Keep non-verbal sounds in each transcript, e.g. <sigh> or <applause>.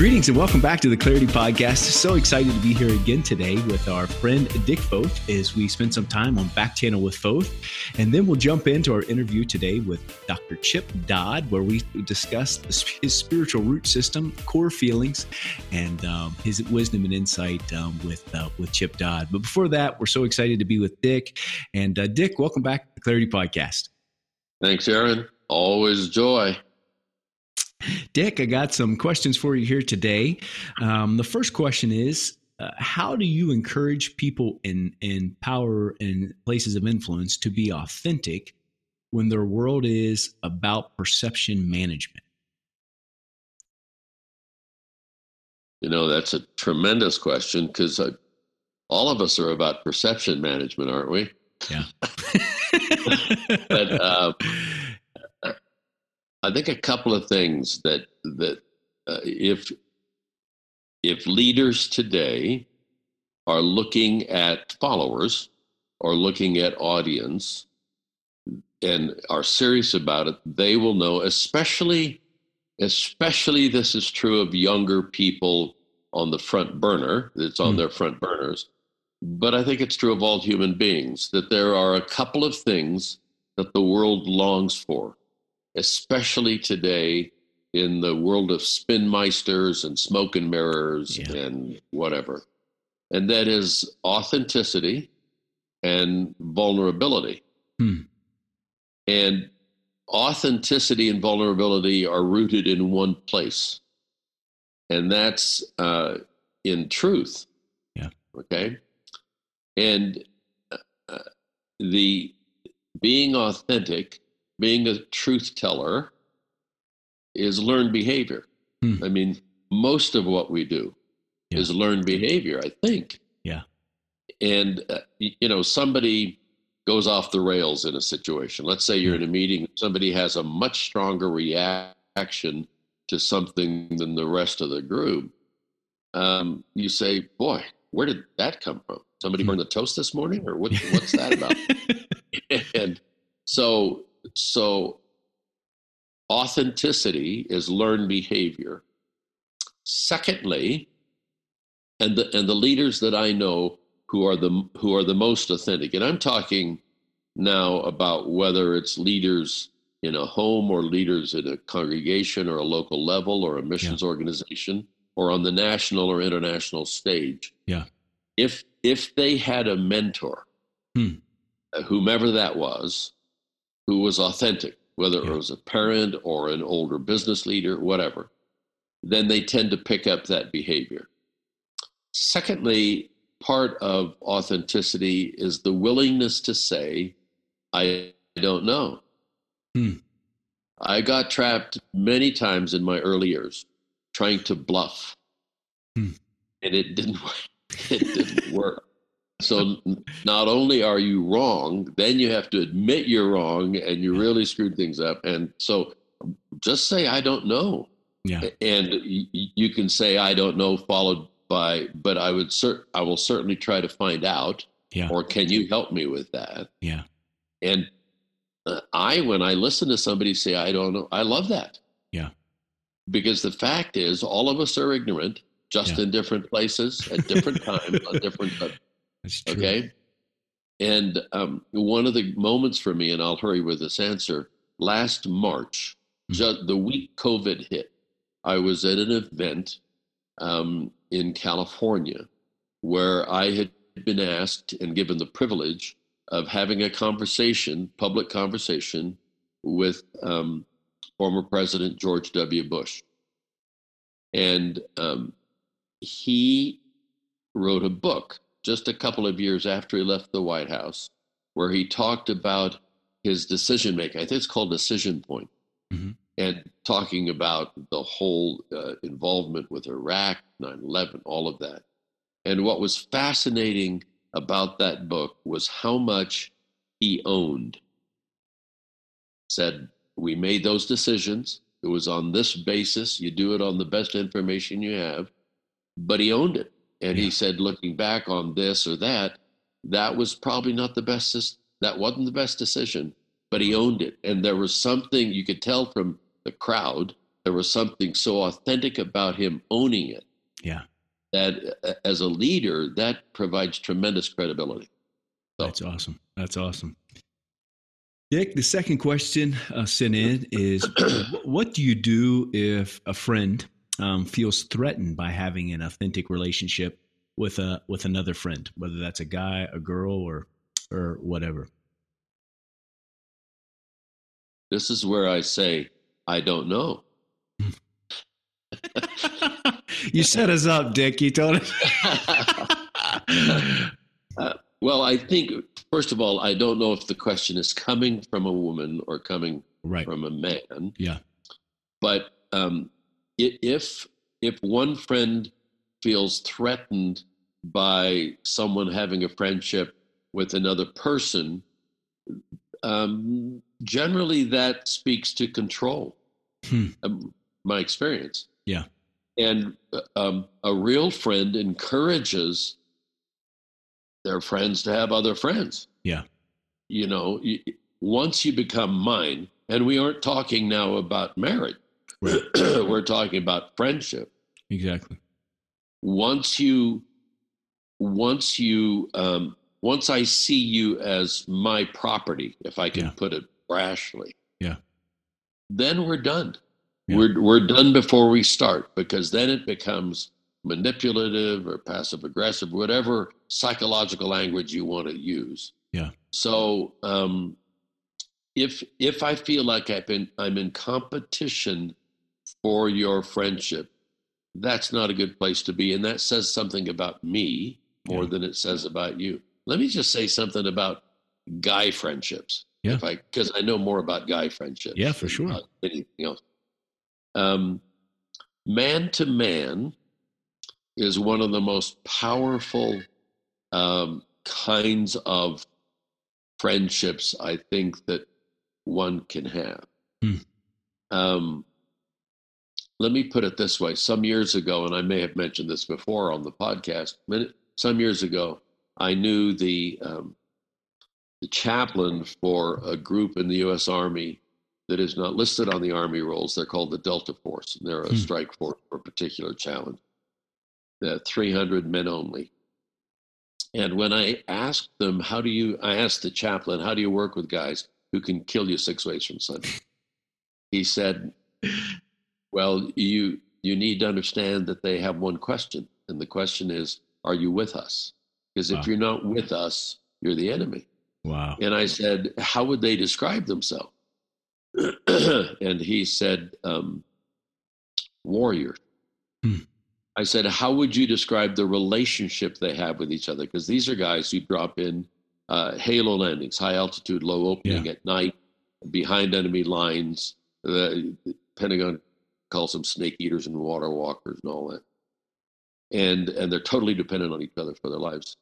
Greetings and welcome back to the Clarity Podcast. So excited to be here again today with our friend Dick Foth as we spend some time on Back Channel with Foth. And then we'll jump into our interview today with Dr. Chip Dodd, where we discuss his spiritual root system, core feelings, and um, his wisdom and insight um, with, uh, with Chip Dodd. But before that, we're so excited to be with Dick. And uh, Dick, welcome back to the Clarity Podcast. Thanks, Aaron. Always joy. Dick, I got some questions for you here today. Um, the first question is uh, How do you encourage people in, in power and places of influence to be authentic when their world is about perception management? You know, that's a tremendous question because uh, all of us are about perception management, aren't we? Yeah. <laughs> but uh, I think a couple of things that that uh, if if leaders today are looking at followers or looking at audience and are serious about it, they will know, especially especially this is true of younger people on the front burner, it's on mm. their front burners. But I think it's true of all human beings that there are a couple of things that the world longs for especially today in the world of spinmeisters and smoke and mirrors yeah. and whatever. And that is authenticity and vulnerability. Hmm. And authenticity and vulnerability are rooted in one place, and that's uh, in truth. Yeah. Okay. And uh, the being authentic being a truth teller is learned behavior. Hmm. I mean, most of what we do yeah. is learned behavior, I think. Yeah. And, uh, you know, somebody goes off the rails in a situation. Let's say you're in a meeting, somebody has a much stronger reaction to something than the rest of the group. Um, you say, boy, where did that come from? Somebody hmm. burned the toast this morning, or what, what's that about? <laughs> <laughs> and so so authenticity is learned behavior. Secondly, and the and the leaders that I know who are the who are the most authentic, and I'm talking now about whether it's leaders in a home or leaders in a congregation or a local level or a missions yeah. organization or on the national or international stage. Yeah. If if they had a mentor, hmm. whomever that was, who was authentic, whether yeah. it was a parent or an older business leader, whatever, then they tend to pick up that behavior. Secondly, part of authenticity is the willingness to say, I don't know. Hmm. I got trapped many times in my early years trying to bluff, hmm. and it didn't. <laughs> It didn't work. So not only are you wrong, then you have to admit you're wrong and you really screwed things up. And so just say, I don't know. Yeah. And you can say, I don't know, followed by, but I would cert, I will certainly try to find out. Yeah. Or can you help me with that? Yeah. And uh, I, when I listen to somebody say, I don't know, I love that. Yeah. Because the fact is, all of us are ignorant, just yeah. in different places at different <laughs> times on different. Okay. And um, one of the moments for me, and I'll hurry with this answer. Last March, mm-hmm. just the week COVID hit, I was at an event um, in California where I had been asked and given the privilege of having a conversation, public conversation, with um, former President George W. Bush. And um, he wrote a book just a couple of years after he left the White House, where he talked about his decision making. I think it's called Decision Point, mm-hmm. and talking about the whole uh, involvement with Iraq, 9 11, all of that. And what was fascinating about that book was how much he owned. Said, We made those decisions. It was on this basis. You do it on the best information you have. But he owned it. And yeah. he said, looking back on this or that, that was probably not the best. That wasn't the best decision, but he owned it. And there was something you could tell from the crowd there was something so authentic about him owning it. Yeah. That uh, as a leader, that provides tremendous credibility. So. That's awesome. That's awesome. Dick, the second question uh, sent in <clears throat> is What do you do if a friend um, feels threatened by having an authentic relationship with a with another friend, whether that's a guy, a girl, or or whatever? This is where I say, I don't know. <laughs> you set us up, Dick. You told us. <laughs> uh, well, I think first of all, I don't know if the question is coming from a woman or coming right. from a man. Yeah. But um, if if one friend feels threatened by someone having a friendship with another person, um, generally that speaks to control. Hmm. Um, my experience. Yeah. And um, a real friend encourages their friends to have other friends. Yeah. You know, once you become mine, and we aren't talking now about marriage. <clears throat> we're talking about friendship. Exactly. Once you, once you, um, once I see you as my property, if I can yeah. put it brashly, yeah, then we're done. Yeah. We're we're done before we start because then it becomes manipulative or passive aggressive, whatever psychological language you want to use. Yeah. So um, if if I feel like I've been I'm in competition for your friendship, that's not a good place to be, and that says something about me more yeah. than it says about you. Let me just say something about guy friendships. Yeah. If I because I know more about guy friendships. Yeah, for sure. Anything else. Um, man to man, is one of the most powerful um, kinds of friendships I think that one can have. Hmm. Um, let me put it this way. Some years ago, and I may have mentioned this before on the podcast, some years ago, I knew the um, the chaplain for a group in the U.S. Army that is not listed on the Army rolls. They're called the Delta Force, and they're a hmm. strike force for a particular challenge uh, 300 men only. And when I asked them, how do you, I asked the chaplain, how do you work with guys who can kill you six ways from Sunday? He said, well, you, you need to understand that they have one question. And the question is, are you with us? Because wow. if you're not with us, you're the enemy. Wow. And I said, how would they describe themselves? <clears throat> and he said, um, warrior. Hmm. I said, How would you describe the relationship they have with each other? Because these are guys who drop in uh, halo landings, high altitude, low opening yeah. at night, behind enemy lines. The Pentagon calls them snake eaters and water walkers and all that. And, and they're totally dependent on each other for their lives.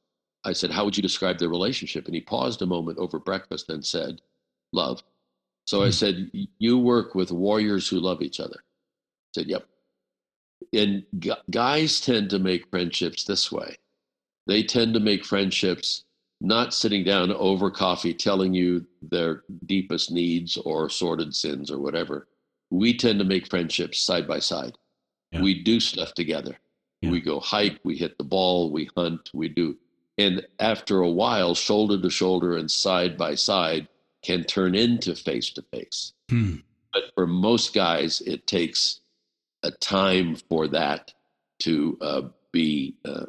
I said, How would you describe their relationship? And he paused a moment over breakfast and said, Love. So. I hmm. said, You work with warriors who love each other. I said, Yep and guys tend to make friendships this way. They tend to make friendships not sitting down over coffee telling you their deepest needs or sordid sins or whatever. We tend to make friendships side by side. Yeah. We do stuff together. Yeah. We go hike, we hit the ball, we hunt, we do. And after a while, shoulder to shoulder and side by side can turn into face to face. But for most guys, it takes a time for that to uh, be uh,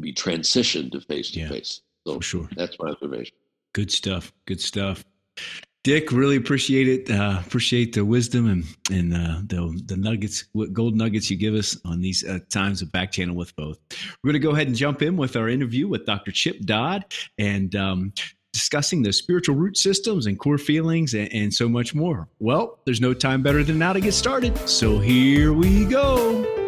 be transitioned to face to face. So sure, that's my observation. Good stuff. Good stuff. Dick, really appreciate it. Uh, appreciate the wisdom and and uh, the the nuggets, gold nuggets you give us on these uh, times of back channel with Foth. We're going to go ahead and jump in with our interview with Dr. Chip Dodd, and um, discussing the spiritual root systems and core feelings and, and so much more. Well, there's no time better than now to get started. So here we go.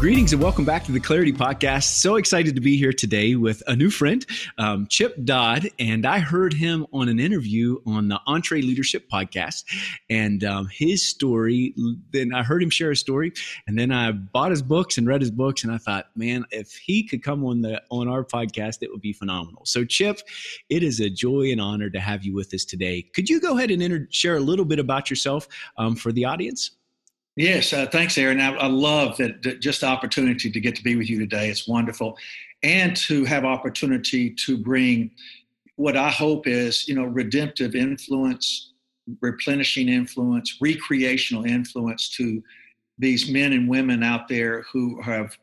Greetings and welcome back to the Clarity Podcast. So excited to be here today with a new friend, um, Chip Dodd. And I heard him on an interview on the EntreLeadership Podcast and um, his story. Then I heard him share a story, and then I bought his books and read his books. And I thought, man, if he could come on the on our podcast, it would be phenomenal. So, Chip, it is a joy and honor to have you with us today. Could you go ahead and inter- share a little bit about yourself um, for the audience? Yes, uh, thanks, Aaron. I, I love that, that, just the opportunity to get to be with you today. It's wonderful, and to have opportunity to bring what I hope is, you know, redemptive influence, replenishing influence, recreational influence to these men and women out there who have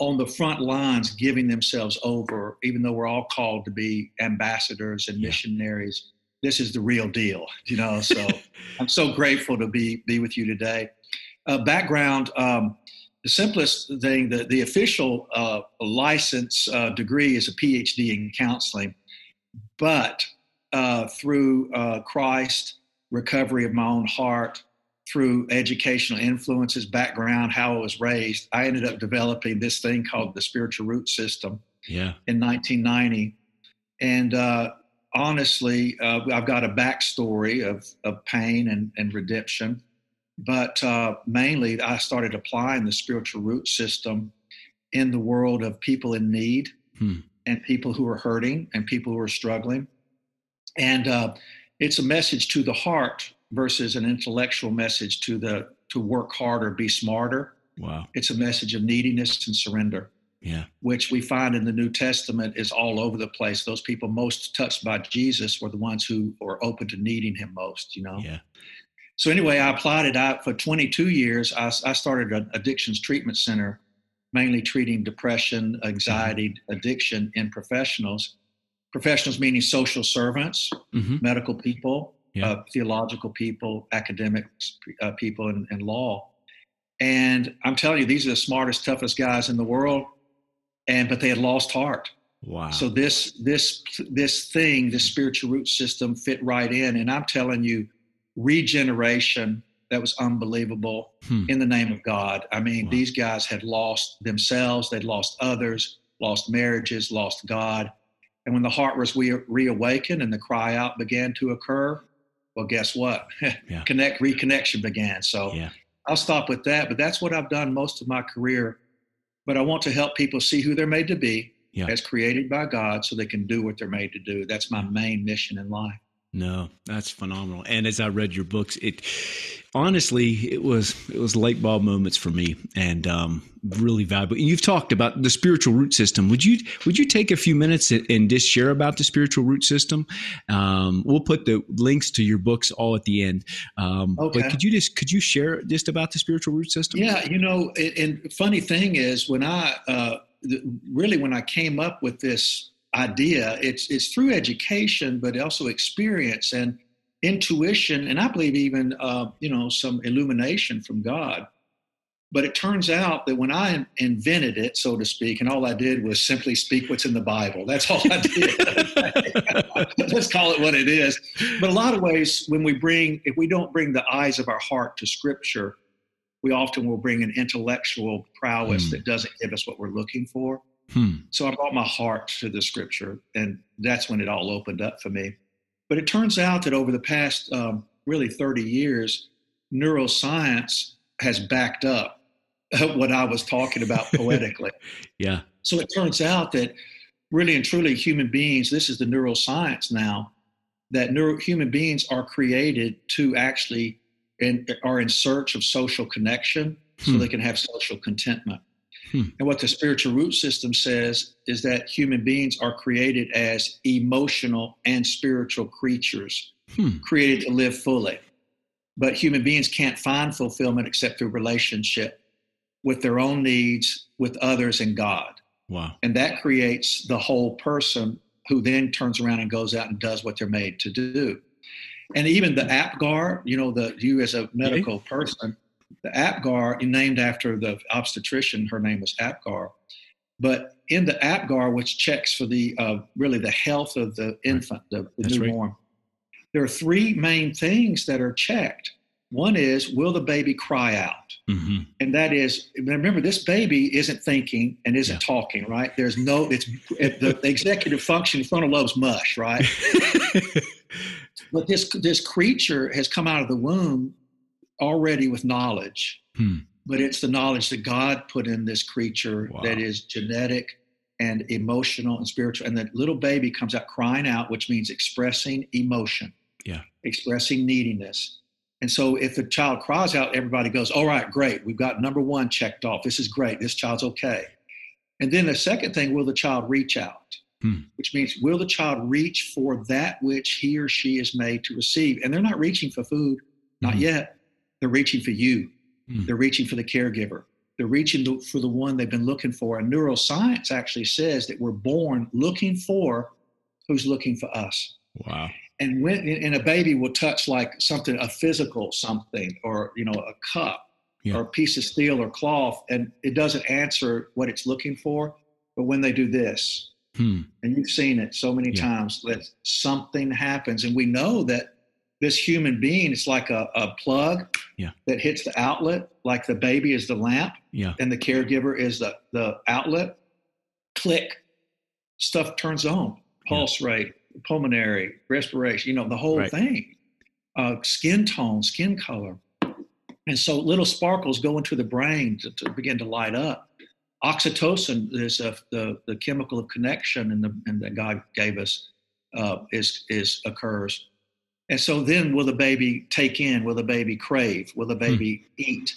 on the front lines giving themselves over, even though we're all called to be ambassadors and missionaries. This is the real deal, you know. So <laughs> I'm so grateful to be be with you today uh, background, um, the simplest thing, the, the official uh, license uh, degree is a PhD in counseling. But uh, through uh, Christ, recovery of my own heart, through educational influences, background, how I was raised, I ended up developing this thing called the spiritual root system yeah. in 1990. And uh, honestly, I've got a backstory of, of pain and, and redemption but uh, mainly, I started applying the spiritual root system in the world of people in need hmm. and people who are hurting and people who are struggling. And uh, it's a message to the heart versus an intellectual message to the to work harder, be smarter. Wow. It's a message of neediness and surrender. Yeah. Which we find in the New Testament is all over the place. Those people most touched by Jesus were the ones who were open to needing him most, you know? Yeah. So anyway, I applied it out for 22 years. I, I started an addictions treatment center, mainly treating depression, anxiety, mm-hmm. addiction in professionals. Professionals meaning social servants, mm-hmm. medical people, yeah. uh, theological people, academics, uh, people, and, and law. And I'm telling you, these are the smartest, toughest guys in the world. And but they had lost heart. Wow. So this this this thing, this spiritual root system, fit right in. And I'm telling you regeneration that was unbelievable hmm. in the name of God. I mean, wow. these guys had lost themselves, they'd lost others, lost marriages, lost God. And when the heart was re- reawakened and the cry out began to occur, well, guess what? <laughs> yeah. Connect, reconnection began. So yeah. I'll stop with that. But that's what I've done most of my career. But I want to help people see who they're made to be yeah. as created by God so they can do what they're made to do. That's my main mission in life. No, that's phenomenal. And as I read your books, it honestly it was it was light bulb moments for me, and um, really valuable. And you've talked about the spiritual root system. Would you would you take a few minutes and just share about the spiritual root system? Um, we'll put the links to your books all at the end. Um, okay. But could you just could you share just about the spiritual root system? Yeah, you know, and funny thing is when I uh, really when I came up with this idea. It's it's through education, but also experience and intuition, and I believe even uh, you know some illumination from God. But it turns out that when I invented it, so to speak, and all I did was simply speak what's in the Bible. That's all I did. <laughs> Let's call it what it is. But a lot of ways, when we bring, if we don't bring the eyes of our heart to Scripture, we often will bring an intellectual prowess mm. that doesn't give us what we're looking for. Hmm. So I brought my heart to the scripture, and that's when it all opened up for me. But it turns out that over the past um, really 30 years, neuroscience has backed up <laughs> what I was talking about <laughs> poetically. yeah. So it turns out that really and truly human beings, this is the neuroscience now, that neuro, human beings are created to actually and are in search of social connection so hmm. they can have social contentment. Hmm. And what the spiritual root system says is that human beings are created as emotional and spiritual creatures, hmm. created to live fully. But human beings can't find fulfillment except through relationship with their own needs, with others, and God. Wow. And that creates the whole person who then turns around and goes out and does what they're made to do. And even the APGAR, you know, the you as a medical person, the APGAR, named after the obstetrician, her name was APGAR. But in the APGAR, which checks for the uh, really the health of the infant, the, the newborn, right. there are three main things that are checked. One is, will the baby cry out? Mm-hmm. And that is, remember, this baby isn't thinking and isn't Yeah. talking, right? There's no, it's the, the <laughs> executive function, frontal lobe's mush, right? <laughs> But this this creature has come out of the womb already with knowledge. Hmm. But it's the knowledge that God put in this creature Wow. that is genetic and emotional and spiritual. And the little baby comes out crying out, which means expressing emotion. Yeah. Expressing neediness. And so if the child cries out, everybody goes, All right, great. We've got number one checked off. This is great. This child's okay. And then the second thing, will the child reach out? Hmm. Which means, will the child reach for that which he or she is made to receive? And they're not reaching for food, not Mhm. yet. They're reaching for you. Hmm. They're reaching for the caregiver. They're reaching for the one they've been looking for. And neuroscience actually says that we're born looking for who's looking for us. Wow. And when and a baby will touch like something, a physical something, or you know, a cup, Yeah. or a piece of steel or cloth, and it doesn't answer what it's looking for. But when they do this, Hmm. and you've seen it so many Yeah. times that something happens and we know that this human being is like a, a plug Yeah. that hits the outlet like the baby is the lamp Yeah. and the caregiver is the, the outlet click stuff turns on pulse rate pulmonary respiration you know the whole Right. thing uh, skin tone skin color and so little sparkles go into the brain to, to begin to light up oxytocin is a, the, the chemical of connection and, the, and that God gave us uh, is, is occurs. And so then will the baby take in? Will the baby crave? Will the baby eat?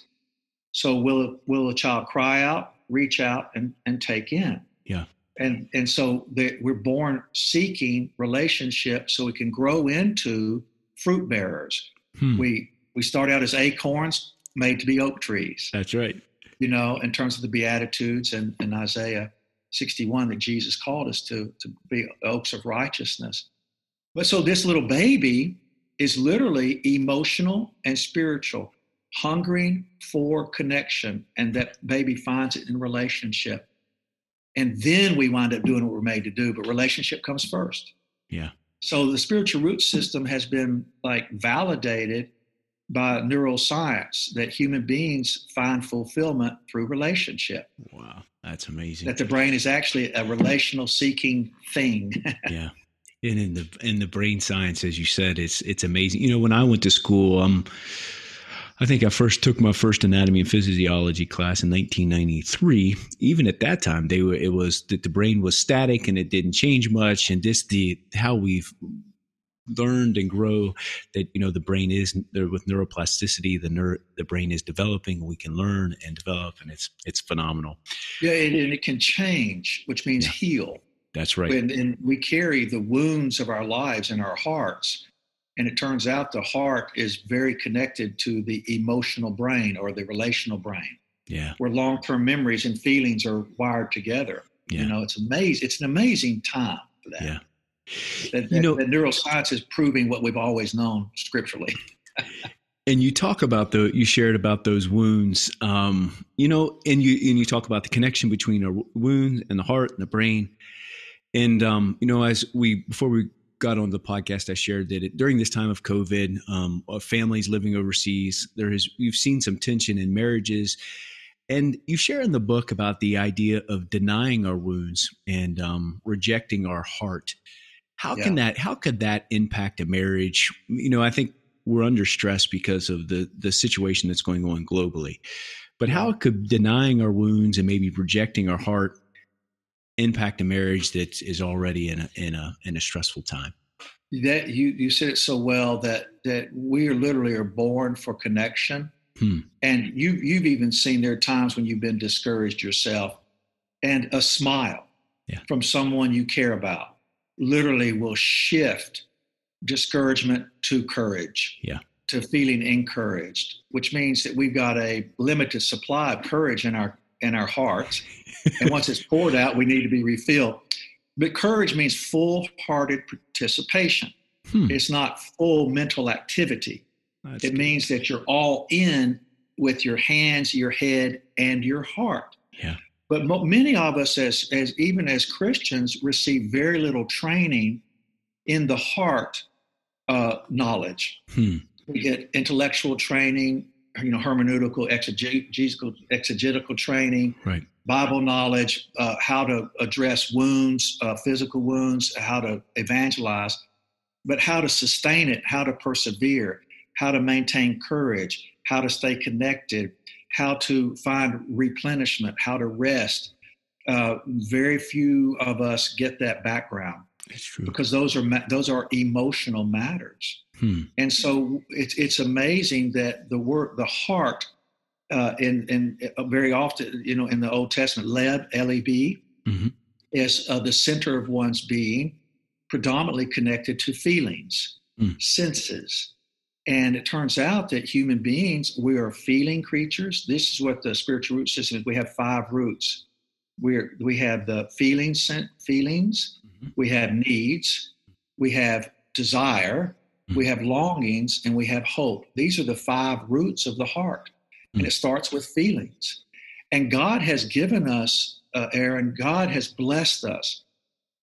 So will, will the child cry out, reach out and, and take in? Yeah. And, and so the, we're born seeking relationship so we can grow into fruit bearers. Hmm. We, we start out as acorns made to be oak trees That's right. you know, in terms of the Beatitudes and, and Isaiah 61 that Jesus called us to, to be oaks of righteousness. But so this little baby is literally emotional and spiritual, hungering for connection, and that baby finds it in relationship. And then we wind up doing what we're made to do, but relationship comes first. Yeah. So the spiritual root system has been like validated by neuroscience that human beings find fulfillment through relationship. Wow. That's amazing. That the brain is actually a relational seeking thing. <laughs> yeah and in the in the brain science as you said it's it's amazing you know when i went to school um i think i first took my first anatomy and physiology class in 1993 even at that time they were it was that the brain was static and it didn't change much and just the how we've learned and grow that you know the brain is there with neuroplasticity the neur, the brain is developing we can learn and develop and it's it's phenomenal yeah, and, and it can change, which means Yeah. heal. That's right And, and we carry the wounds of our lives in our hearts. And it turns out the heart is very connected to the emotional brain or the relational brain, yeah where long term memories and feelings are wired together. yeah You know, it's amazing. It's an amazing time for that. Yeah. That, You know- that neuroscience is proving what we've always known scripturally. <laughs> and you talk about the you shared about those wounds um you know and you and you talk about the connection between a wound and the heart and the brain and um you know as we before we got on the podcast i shared that it, during this time of covid um families living overseas there is we've seen some tension in marriages. And you share in the book about the idea of denying our wounds and um, rejecting our heart. How can that how could that impact a marriage? You know i think we're under stress because of the the situation that's going on globally. But how could denying our wounds and maybe rejecting our heart impact a marriage that is already in a in a in a stressful time? That you you said it so well that that we are literally are born for connection. Hmm. And you you've even seen there are times when you've been discouraged yourself, and a smile Yeah. from someone you care about literally will shift discouragement to courage. Yeah. To feeling encouraged, which means that we've got a limited supply of courage in our in our hearts. and once it's <laughs> poured out, we need to be refilled. But courage means full-hearted participation. Hmm. It's not full mental activity. That's It good. means that you're all in with your hands, your head, and your heart. Yeah. But mo- many of us, as, as even as Christians, receive very little training in the heart uh, knowledge. Hmm. We get intellectual training, you know, hermeneutical, exegetical, exegetical training, right. Bible knowledge, uh, how to address wounds, uh, physical wounds, how to evangelize, but how to sustain it, how to persevere, how to maintain courage, how to stay connected, how to find replenishment, how to rest. Uh, very few of us get that background. It's true because those are those are emotional matters, hmm. and so it's it's amazing that the word the heart uh, in in uh, very often you know in the Old Testament leb leb mm-hmm. is uh, the center of one's being, predominantly connected to feelings, mm. senses, and it turns out that human beings, we are feeling creatures. This is what the spiritual root system is. We have five roots. We're, we have the feelings, feelings. Mm-hmm. We have needs. We have desire. We have longings, and we have hope. These are the five roots of the heart, and it starts with feelings. And God has given us, uh, Aaron. God has blessed us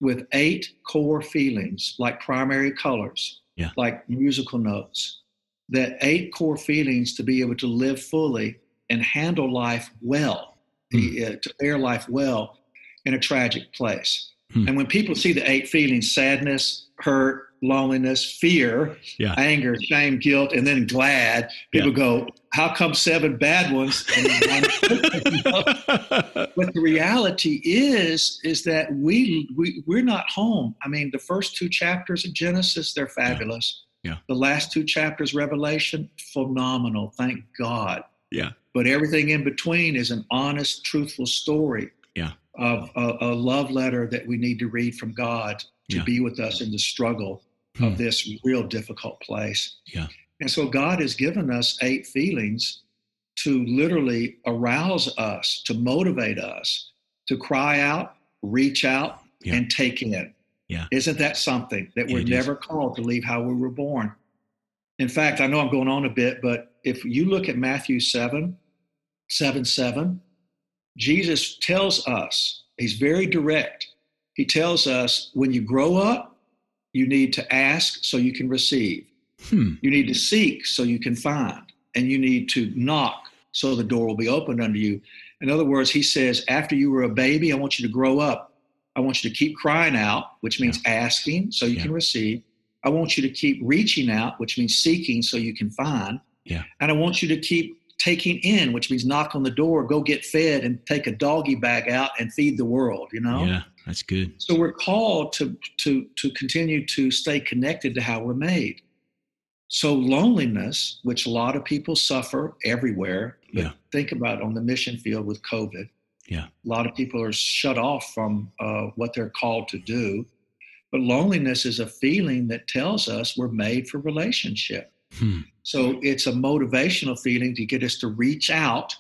with eight core feelings, like primary colors, yeah. like musical notes that eight core feelings to be able to live fully and handle life well, mm. uh, to bear life well in a tragic place. Mm. And when people see the eight feelings sadness, hurt, loneliness, fear, yeah. anger, shame, guilt, and then glad, people yeah. go, How come seven bad ones? <laughs> but the reality is, is that we, we we're not home. I mean, the first two chapters of Genesis, they're fabulous. Yeah. Yeah. The last two chapters, Revelation, phenomenal. Thank God. Yeah. But everything in between is an honest, truthful story. Yeah. Of a, a love letter that we need to read from God to Yeah. be with us in the struggle Hmm. of this real difficult place. Yeah. And so God has given us eight feelings to literally arouse us, to motivate us, to cry out, reach out, Yeah. and take in. Yeah. Isn't that something that we're never called to leave how we were born? In fact, I know I'm going on a bit, but if you look at Matthew 7, 7, 7, Jesus tells us, he's very direct. He tells us when you grow up, you need to ask so you can receive. Hmm. You need to seek so you can find. And you need to knock so the door will be opened unto you. In other words, he says, after you were a baby, I want you to grow up. I want you to keep crying out, which means asking so you Yeah. can receive. I want you to keep reaching out, which means seeking so you can find. Yeah. And I want you to keep taking in, which means knock on the door, go get fed, and take a doggy bag out and feed the world, you know? Yeah. That's good. So we're called to to to continue to stay connected to how we're made. So loneliness, which a lot of people suffer everywhere, Yeah. think about on the mission field with COVID. Yeah. A lot of people are shut off from uh, what they're called to do. But loneliness is a feeling that tells us we're made for relationship. Hmm. So it's a motivational feeling to get us to reach out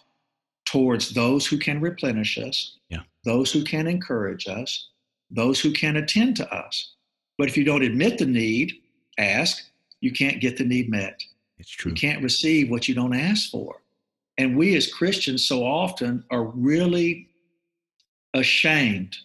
towards those who can replenish us, Yeah. Those who can encourage us, those who can attend to us. But if you don't admit the need, ask, you can't get the need met. It's true. You can't receive what you don't ask for. And we as Christians so often are really ashamed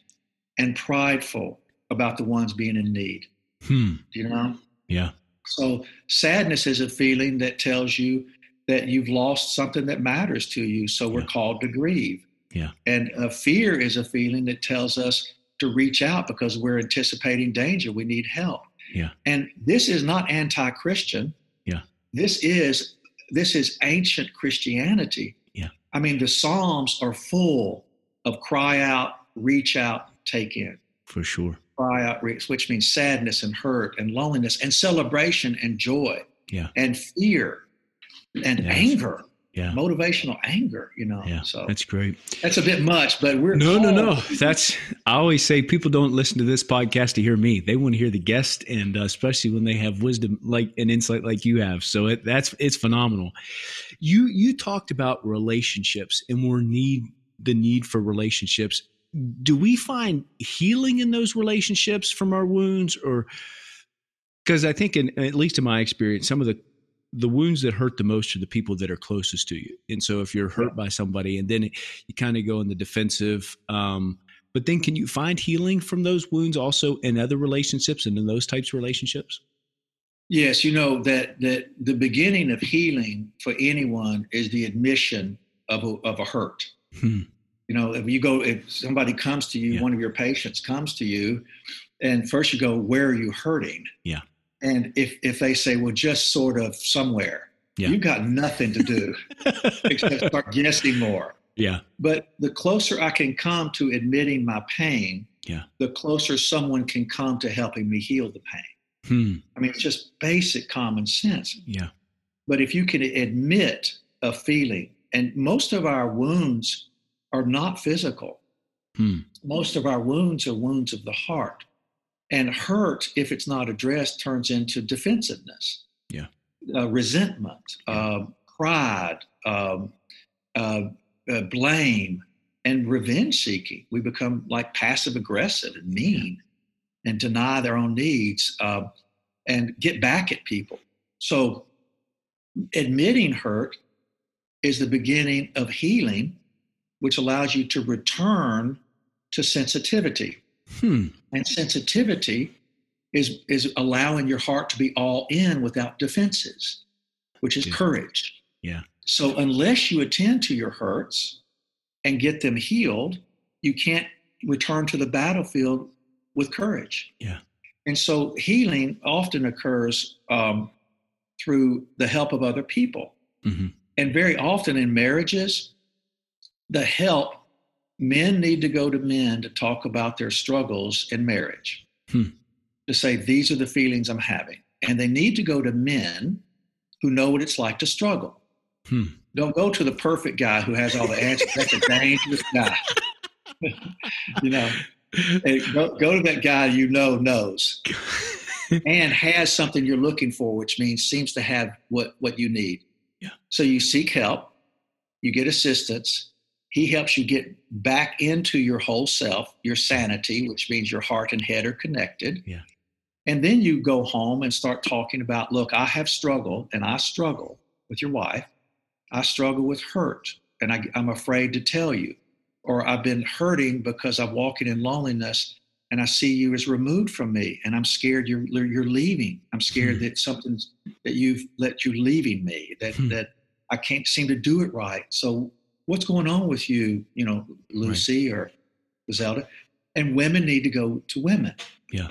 and prideful about the ones being in need. Hmm. You know? Yeah. So sadness is a feeling that tells you that you've lost something that matters to you. So we're Yeah. called to grieve. Yeah. And a fear is a feeling that tells us to reach out because we're anticipating danger. We need help. Yeah. And this is not anti-Christian. Yeah. This is this is ancient Christianity. Yeah. I mean, the Psalms are full of cry out, reach out, take in For sure. cry out, reach, which means sadness and hurt and loneliness and celebration and joy Yeah. and fear and Yes. anger, Yeah. motivational anger, you know. Yeah. So That's great. that's a bit much, but we're No, no, no. That's I always say people don't listen to this podcast to hear me. They want to hear the guest, and uh, especially when they have wisdom like an insight like you have. So it, that's it's phenomenal. You you talked about relationships and more need the need for relationships. Do we find healing in those relationships from our wounds, or because I think, in at least in my experience, some of the the wounds that hurt the most are the people that are closest to you. And so if you're hurt by somebody and then you kind of go in the defensive, um, but then can you find healing from those wounds also in other relationships and in those types of relationships? Yes, you know that that the beginning of healing for anyone is the admission of a, of a hurt. Hmm. You know, if you go, if somebody comes to you, yeah. one of your patients comes to you, and first you go, "Where are you hurting?" Yeah. And if if they say, "Well, just sort of somewhere," yeah. you got nothing to do <laughs> except start guessing more. Yeah. But the closer I can come to admitting my pain, yeah. the closer someone can come to helping me heal the pain. Hmm. I mean, it's just basic common sense. Yeah. But if you can admit a feeling, and most of our wounds are not physical, hmm. most of our wounds are wounds of the heart. And hurt, if it's not addressed, turns into defensiveness, yeah, uh, resentment, uh, pride, um, uh, uh, blame, and revenge seeking. We become like passive aggressive and mean and deny their own needs uh, and get back at people. So, admitting hurt is the beginning of healing, which allows you to return to sensitivity. Hmm. And sensitivity is, is allowing your heart to be all in without defenses, which is yeah. courage. Yeah. So, unless you attend to your hurts and get them healed, you can't return to the battlefield with courage. Yeah. And so healing often occurs um, through the help of other people. Mm-hmm. And very often in marriages, the help, men need to go to men to talk about their struggles in marriage, hmm. to say, these are the feelings I'm having. And they need to go to men who know what it's like to struggle. Hmm. Don't go to the perfect guy who has all the <laughs> answers. That's a dangerous guy. <laughs> you know, go, go to that guy you know knows <laughs> and has something you're looking for, which means seems to have what, what you need. Yeah. So you seek help, you get assistance. He helps you get back into your whole self, your sanity, which means your heart and head are connected. Yeah. And then you go home and start talking about, look, I have struggled and I struggle with your wife. I struggle with hurt and I, I'm afraid to tell you or I've been hurting because I'm walking in loneliness and I see you as removed from me and I'm scared you're you're leaving. I'm scared hmm. that something's that you've let you leaving me, that hmm. that I can't seem to do it right. So what's going on with you, you know, Lucy right. or Zelda? And women need to go to women. Yeah.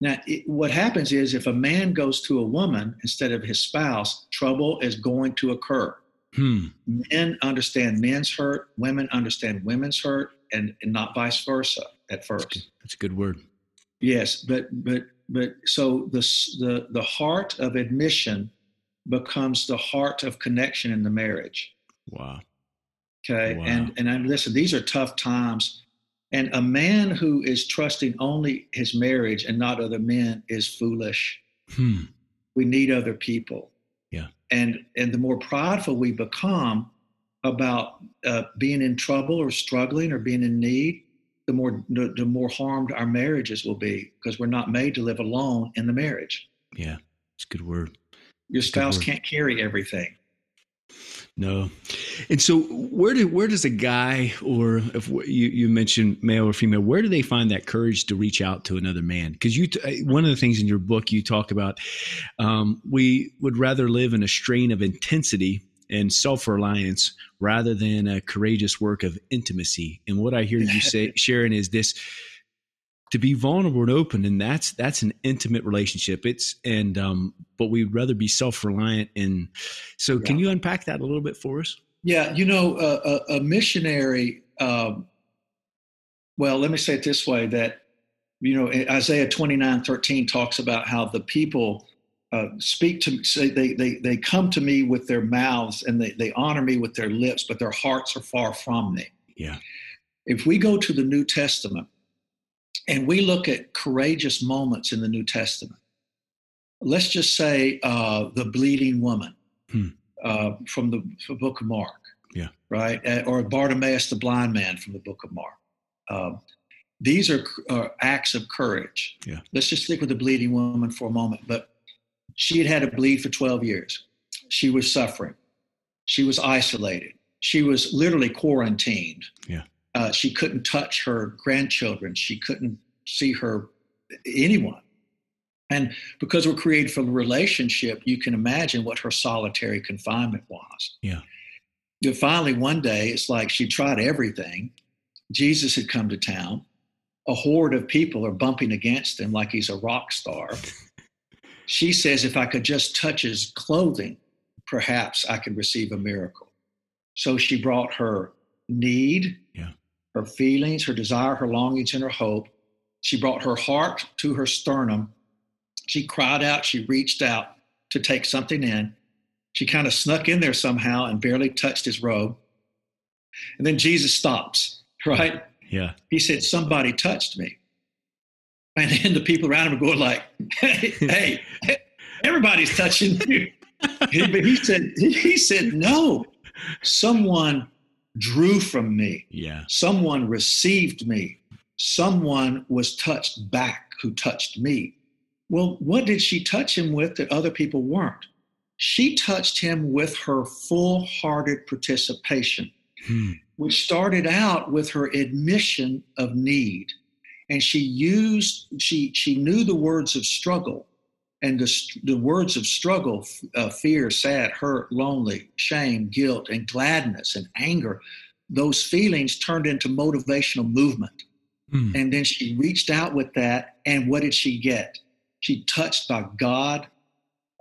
Now, it, what happens is if a man goes to a woman instead of his spouse, trouble is going to occur. Hmm. Men understand men's hurt, women understand women's hurt, and, and not vice versa at first. That's, That's a good word. Yes, but but but so the the the heart of admission becomes the heart of connection in the marriage. Wow. Okay, wow. and and I'm listen. These are tough times, and a man who is trusting only his marriage and not other men is foolish. Hmm. We need other people Yeah. and and the more prideful we become about uh, being in trouble or struggling or being in need the more the, the more harmed our marriages will be because we're not made to live alone in the marriage yeah it's a good word your spouse can't carry everything no. And so where do where does a guy or if you you mentioned male or female where do they find that courage to reach out to another man? Because you one of the things in your book you talk about um, we would rather live in a strain of intensity and self-reliance rather than a courageous work of intimacy. And what I hear you say <laughs> Sharon is this to be vulnerable and open and that's that's an intimate relationship. It's and um but we'd rather be self-reliant and so yeah. can you unpack that a little bit for us? Yeah you know a, a missionary um, well let me say it this way that you know isaiah 29 13 talks about how the people uh, speak to say they, they they come to me with their mouths and they, they honor me with their lips but their hearts are far from me. Yeah. If we go to the new testament and we look at courageous moments in the New Testament. Let's just say uh, the bleeding woman hmm. uh, from, the, from book of Mark. Yeah. Right? Uh, or Bartimaeus, the blind man from the book of Mark. Um, these are, are acts of courage. Yeah. Let's just stick with the bleeding woman for a moment. But she had had a bleed for 12 years. She was suffering. She was isolated. She was literally quarantined. Yeah. Uh, she couldn't touch her grandchildren. She couldn't see her anyone. And because we're created for the relationship, you can imagine what her solitary confinement was. Yeah. Finally, one day, it's like she tried everything. Jesus had come to town. A horde of people are bumping against him like he's a rock star. <laughs> she says, If I could just touch his clothing, perhaps I could receive a miracle. So she brought her need. Her feelings, her desire, her longings, and her hope. She brought her heart to her sternum. She cried out, she reached out to take something in. She kind of snuck in there somehow and barely touched his robe. And then Jesus stops, <laughs> right? Yeah. He said, Somebody touched me. And then the people around him are going like, <laughs> Hey, hey everybody's touching you. <laughs> he, but he said, he said, No. Someone drew from me. Yeah. Someone received me. Someone was touched back who touched me. Well, what did she touch him with that other people weren't? She touched him with her full hearted participation, Hmm. which started out with her admission of need. And she used, she, she knew the words of struggle and the, the words of struggle uh, fear, sad, hurt, lonely, shame, guilt, and gladness and anger those feelings turned into motivational movement. Hmm. And then she reached out with that. And what did she get? She touched by God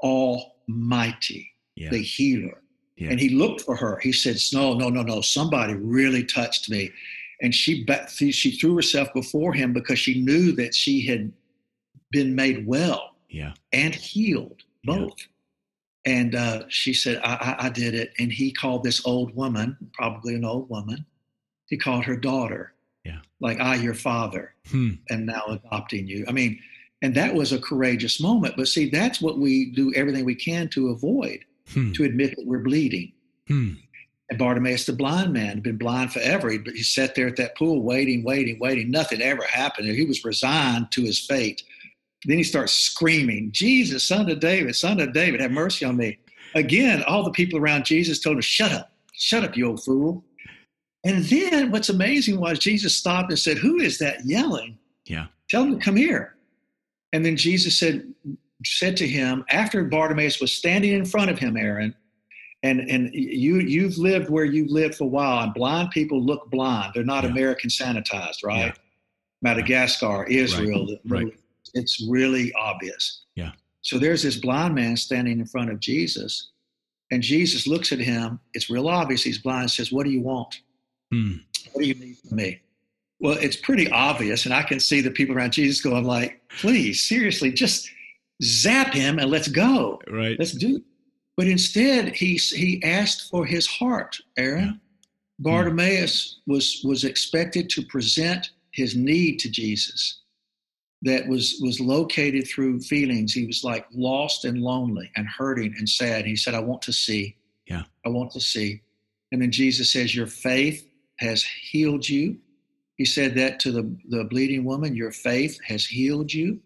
Almighty, Yeah. the healer. Yeah. And he looked for her. He said, No, no, no, no. Somebody really touched me. And she, she threw herself before him because she knew that she had been made well yeah. and healed both. Yeah. And uh, she said, I, I, I, did it. And he called this old woman, probably an old woman, he called her daughter. Yeah. Like, I, your father, hmm. am now adopting you. I mean, and that was a courageous moment. But see, that's what we do everything we can to avoid, hmm. to admit that we're bleeding. Hmm. And Bartimaeus, the blind man, had been blind forever. He, he sat there at that pool waiting, waiting, waiting. Nothing ever happened. He was resigned to his fate. Then he starts screaming, Jesus, son of David, son of David, have mercy on me. Again, all the people around Jesus told him, Shut up, shut up, you old fool. And then what's amazing was Jesus stopped and said, Who is that yelling? Yeah. Tell him to come here. And then Jesus said, said to him, after Bartimaeus was standing in front of him, Aaron, and and you you've lived where you've lived for a while, and blind people look blind. They're not Yeah. American sanitized, right? Yeah. Madagascar, Israel, Right. the- Right. It's really obvious. Yeah. So there's this blind man standing in front of Jesus, and Jesus looks at him. It's real obvious he's blind. Says, "What do you want? Hmm. What do you need from me?" Well, it's pretty obvious, and I can see the people around Jesus going like, "Please, seriously, just zap him and let's go. Right. Let's do." It. But instead, he he asked for his heart, Aaron. Yeah. Bartimaeus was was expected to present his need to Jesus that was was located through feelings. He was like lost and lonely and hurting and sad. He said i want to see. Yeah. i want to see. And then jesus says your faith has healed you. He said that to the, the bleeding woman your faith has healed you.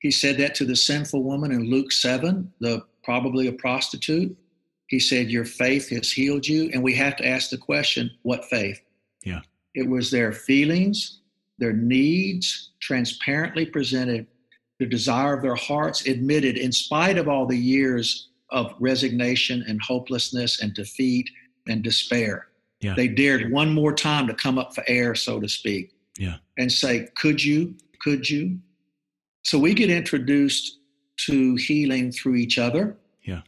He said that to the sinful woman in luke 7 the probably a prostitute. He said your faith has healed you. And we have to ask the question what faith? Yeah. it was their feelings their needs transparently presented, the desire of their hearts admitted, in spite of all the years of resignation and hopelessness and defeat and despair. Yeah. They dared one more time to come up for air, so to speak, Yeah. and say, Could you? Could you? So we get introduced to healing through each other. Yeah.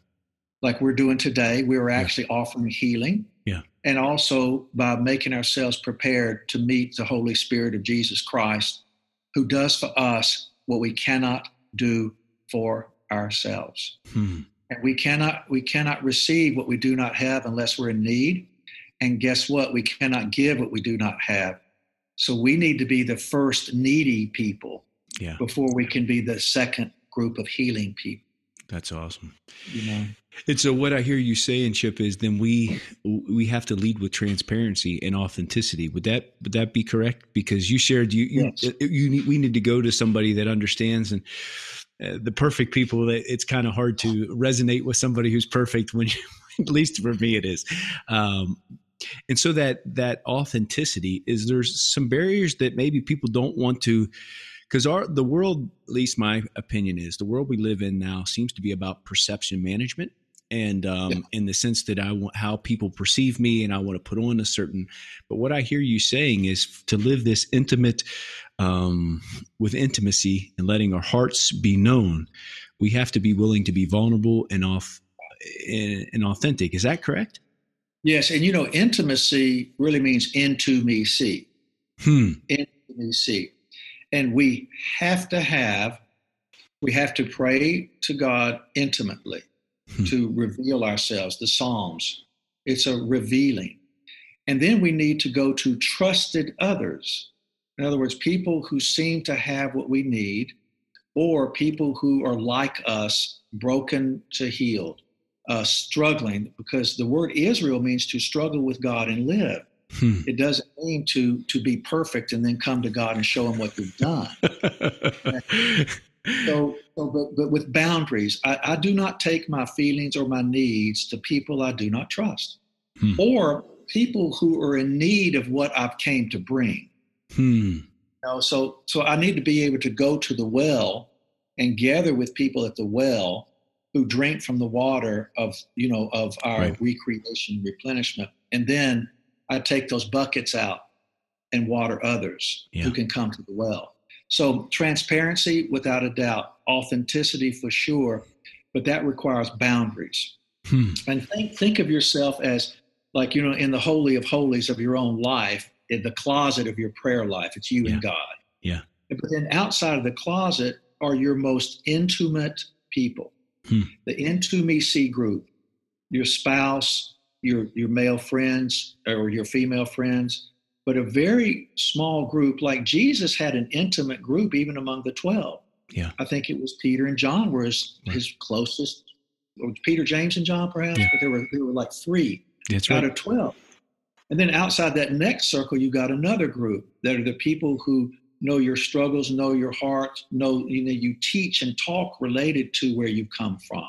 Like we're doing today. We are actually offering healing Yeah. and also by making ourselves prepared to meet the Holy Spirit of Jesus Christ, who does for us what we cannot do for ourselves. Hmm. And we cannot we cannot receive what we do not have unless we're in need. And guess what? We cannot give what we do not have. So we need to be the first needy people Yeah. before we can be the second group of healing people. That's awesome. You know. And so what I hear you saying, Chip, is then we we have to lead with transparency and authenticity. Would that would that be correct? Because you shared you you, Yes. you need, we need to go to somebody that understands and uh, the perfect people. That it's kind of hard to resonate with somebody who's perfect when you, <laughs> at least for me it is. Um, and so that that authenticity is there's some barriers that maybe people don't want to because our the world, at least my opinion is, the world we live in now seems to be about perception management, and um, yeah. in the sense that I want how people perceive me, and I want to put on a certain. But what I hear you saying is to live this intimate, um, with intimacy and letting our hearts be known. We have to be willing to be vulnerable and off and, and authentic. Is that correct? Yes, and you know, intimacy really means into me see. Hmm. Into me see. And we have to have, we have to pray to God intimately hmm. to reveal ourselves, the Psalms. It's a revealing. And then we need to go to trusted others. In other words, people who seem to have what we need, or people who are like us, broken to healed, uh, struggling, because the word Israel means to struggle with God and live. Hmm. It doesn't mean to to be perfect and then come to God and show Him what you've done. <laughs> so, so but, but, with boundaries, I, I, do not take my feelings or my needs to people I do not trust, hmm. or people who are in need of what I've came to bring. Hmm. You know, so so I need to be able to go to the well and gather with people at the well who drink from the water of you know of our right. recreation replenishment and then i take those buckets out and water others yeah. who can come to the well so transparency without a doubt. Authenticity for sure. But that requires boundaries. Hmm. and think think of yourself as like you know in the holy of holies of your own life in the closet of your prayer life. It's you yeah. and god. Yeah. But then outside of the closet are your most intimate people. Hmm. The intimacy group, your spouse, your your male friends or your female friends, but a very small group. Like Jesus had an intimate group even among the twelve. Yeah, I think it was Peter and John were his, right. his closest. Peter, James, and John, perhaps, yeah. but there were there were like three That's out right. of twelve. And then outside that next circle, you got another group that are the people who know your struggles, know your heart, know you know you teach and talk related to where you come from.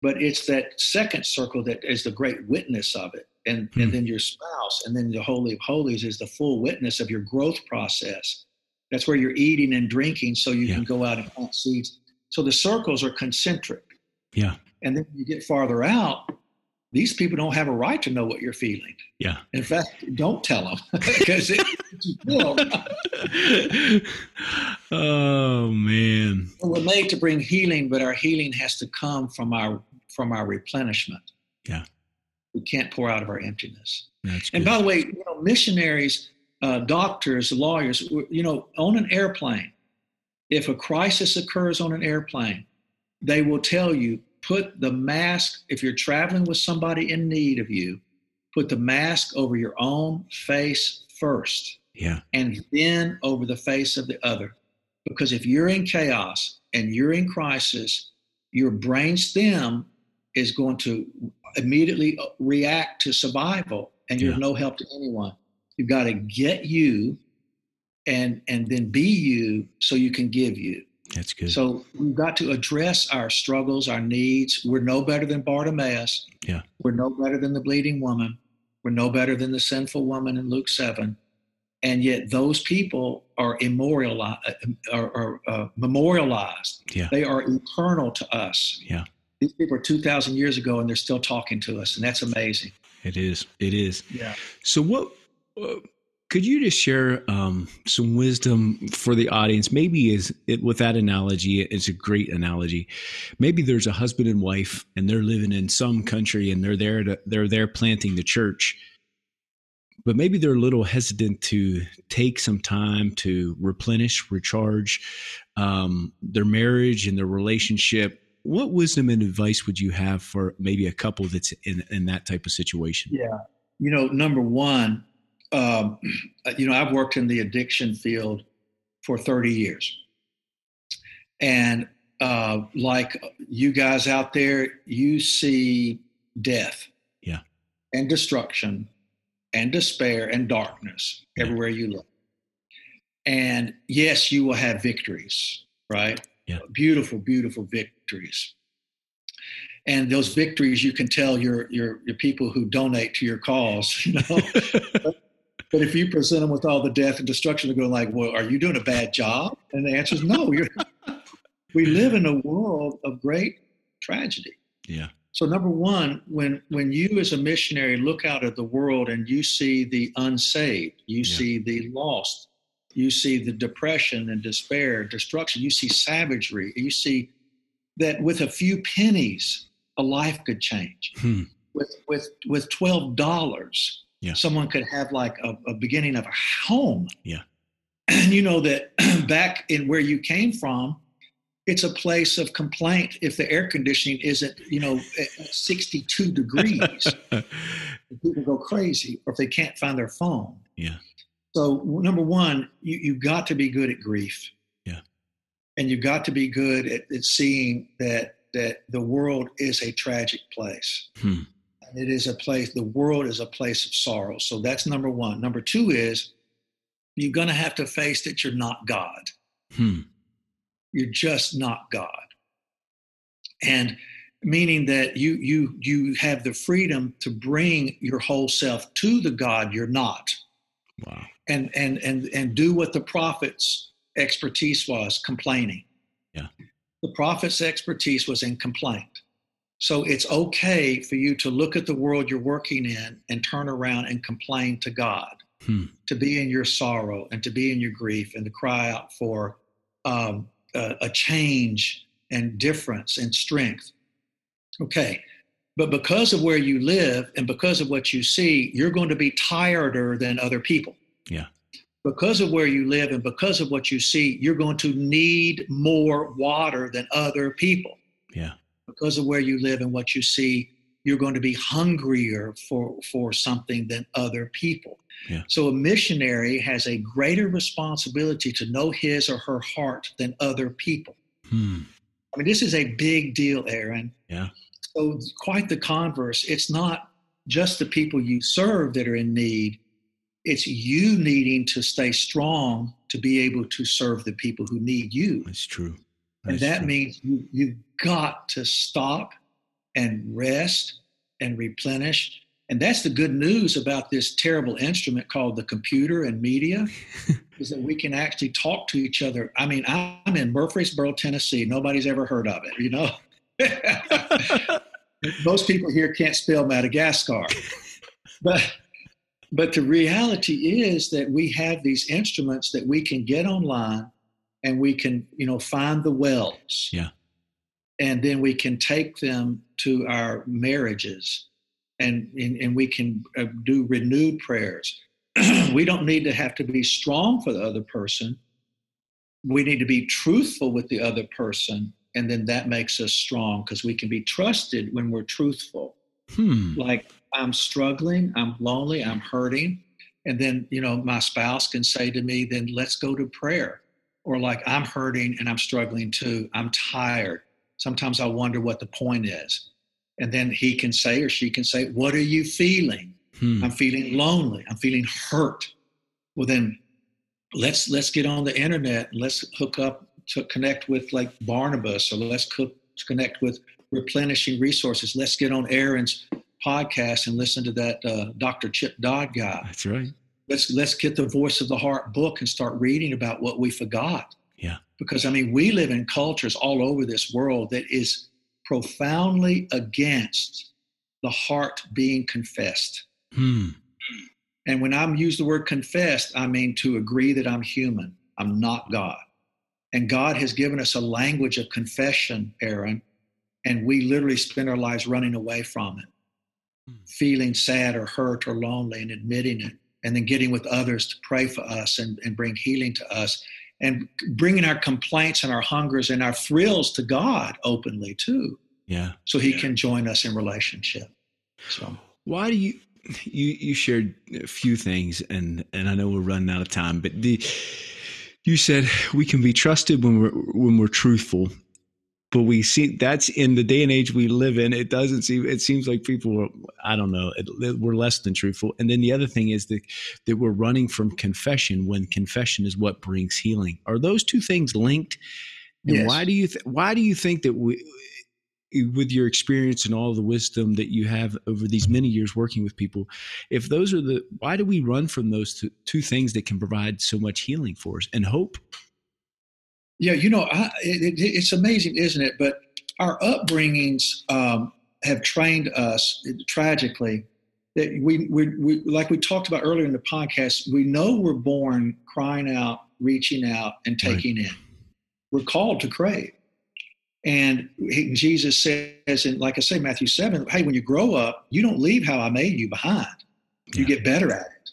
But it's that second circle that is the great witness of it. And, hmm. and then your spouse, and then the Holy of Holies is the full witness of your growth process. That's where you're eating and drinking so you yeah. can go out and plant seeds. So the circles are concentric. Yeah. And then you get farther out, these people don't have a right to know what you're feeling. Yeah. In fact, don't tell them because <laughs> it, <laughs> oh man. We're made to bring healing, but our healing has to come from our from our replenishment. Yeah. We can't pour out of our emptiness. That's and by the way, you know, missionaries, uh, doctors, lawyers, you know, on an airplane, if a crisis occurs on an airplane, they will tell you put the mask, if you're traveling with somebody in need of you, put the mask over your own face first. Yeah. And then over the face of the other. Because if you're in chaos and you're in crisis, your brain stem is going to immediately react to survival and you're yeah. no help to anyone. You've got to get you and and then be you so you can give you. That's good. So we've got to address our struggles, our needs. We're no better than Bartimaeus. Yeah. We're no better than the bleeding woman. We're no better than the sinful woman in Luke 7. And yet those people are immemorialized, uh, are, are uh, memorialized. Yeah. They are eternal to us. Yeah. These people are 2,000 years ago and they're still talking to us. And that's amazing. It is. It is. Yeah. So what, uh, could you just share um, some wisdom for the audience? Maybe is it with that analogy, it's a great analogy. Maybe there's a husband and wife, and they're living in some country, and they're there to they're there planting the church, but maybe they're a little hesitant to take some time to replenish, recharge um, their marriage and their relationship. What wisdom and advice would you have for maybe a couple that's in in that type of situation? Yeah, you know, number one um, <clears throat> you know, I've worked in the addiction field for 30 years. And uh, like you guys out there, you see death. Yeah. And destruction and despair and darkness yeah. everywhere you look. And yes, you will have victories, right? Yeah. Beautiful, beautiful victories. And those victories, you can tell your your your people who donate to your cause, you know. <laughs> but if you present them with all the death and destruction, they're going like, "Well, are you doing a bad job?" And the answer is no. <laughs> we live in a world of great tragedy. Yeah. So number one, when when you as a missionary look out at the world and you see the unsaved, you yeah. see the lost, you see the depression and despair, destruction, you see savagery, you see that with a few pennies, a life could change. Hmm. With with with twelve dollars, yeah. someone could have like a, a beginning of a home. Yeah. <clears throat> And you know that <clears throat> back in where you came from, it's a place of complaint if the air conditioning isn't, you know, at 62 degrees. <laughs> people go crazy, or if they can't find their phone. Yeah. So number one, you, you've got to be good at grief. Yeah. And you've got to be good at, at seeing that that the world is a tragic place. Hmm. And it is a place, the world is a place of sorrow. So that's number one. Number two is you're going to have to face that you're not God. Hmm. You're just not God. And meaning that you you you have the freedom to bring your whole self to the God you're not. Wow. And and and and do what the prophet's expertise was, complaining. Yeah. The prophet's expertise was in complaint. So it's okay for you to look at the world you're working in and turn around and complain to God, hmm. to be in your sorrow and to be in your grief and to cry out for um, a, a change and difference and strength. Okay, but because of where you live and because of what you see, you're going to be tireder than other people. Because of where you live and because of what you see, you're going to need more water than other people. Yeah because of where you live and what you see, you're going to be hungrier for, for something than other people. Yeah. So a missionary has a greater responsibility to know his or her heart than other people. Hmm. I mean, this is a big deal, Aaron. Yeah. So quite the converse. It's not just the people you serve that are in need. It's you needing to stay strong to be able to serve the people who need you. That's true and that true. means you, you've got to stop and rest and replenish. And that's the good news about this terrible instrument called the computer and media, <laughs> is that we can actually talk to each other. I mean, I'm in Murfreesboro, Tennessee. Nobody's ever heard of it, you know? <laughs> Most people here can't spell Madagascar. But <laughs> but the reality is that we have these instruments that we can get online and we can you know find the wells. Yeah. And then we can take them to our marriages and and, and we can uh, do renewed prayers. <clears throat> We don't need to have to be strong for the other person. We need to be truthful with the other person and then that makes us strong because we can be trusted when we're truthful. Hmm. like i'm struggling i'm lonely i'm hurting and then you know my spouse can say to me then let's go to prayer or like I'm hurting and I'm struggling too. I'm tired. Sometimes I wonder what the point is. And then he can say or she can say, What are you feeling? Hmm. I'm feeling lonely. I'm feeling hurt. Well, then let's let's get on the internet. and Let's hook up to connect with like Barnabas, or let's co- connect with replenishing resources. Let's get on Aaron's podcast and listen to that uh, Dr. Chip Dodd guy. That's right let's let's get the voice of the heart book and start reading about what we forgot yeah because i mean we live in cultures all over this world that is profoundly against the heart being confessed hmm. and when i'm use the word confessed i mean to agree that i'm human i'm not god and god has given us a language of confession aaron and we literally spend our lives running away from it. Hmm. feeling sad or hurt or lonely and admitting it and then getting with others to pray for us and, and bring healing to us and bringing our complaints and our hungers and our thrills to God openly too. Yeah. So he yeah. can join us in relationship. So why do you you you shared a few things and and I know we're running out of time, but the you said we can be trusted when we're when we're truthful but we see that's in the day and age we live in it doesn't seem it seems like people are i don't know we're less than truthful and then the other thing is that that we're running from confession when confession is what brings healing are those two things linked and yes. why do you th- why do you think that we with your experience and all the wisdom that you have over these many years working with people, if those are the, why do we run from those two, two things that can provide so much healing for us and hope? Yeah, you know, I, it, it's amazing, isn't it? But our upbringings um, have trained us tragically that we, we, we, like we talked about earlier in the podcast, we know we're born crying out, reaching out, and taking right. in. We're called to crave. And he, Jesus says, and like I say, Matthew 7, hey, when you grow up, you don't leave how I made you behind. You yeah. get better at it.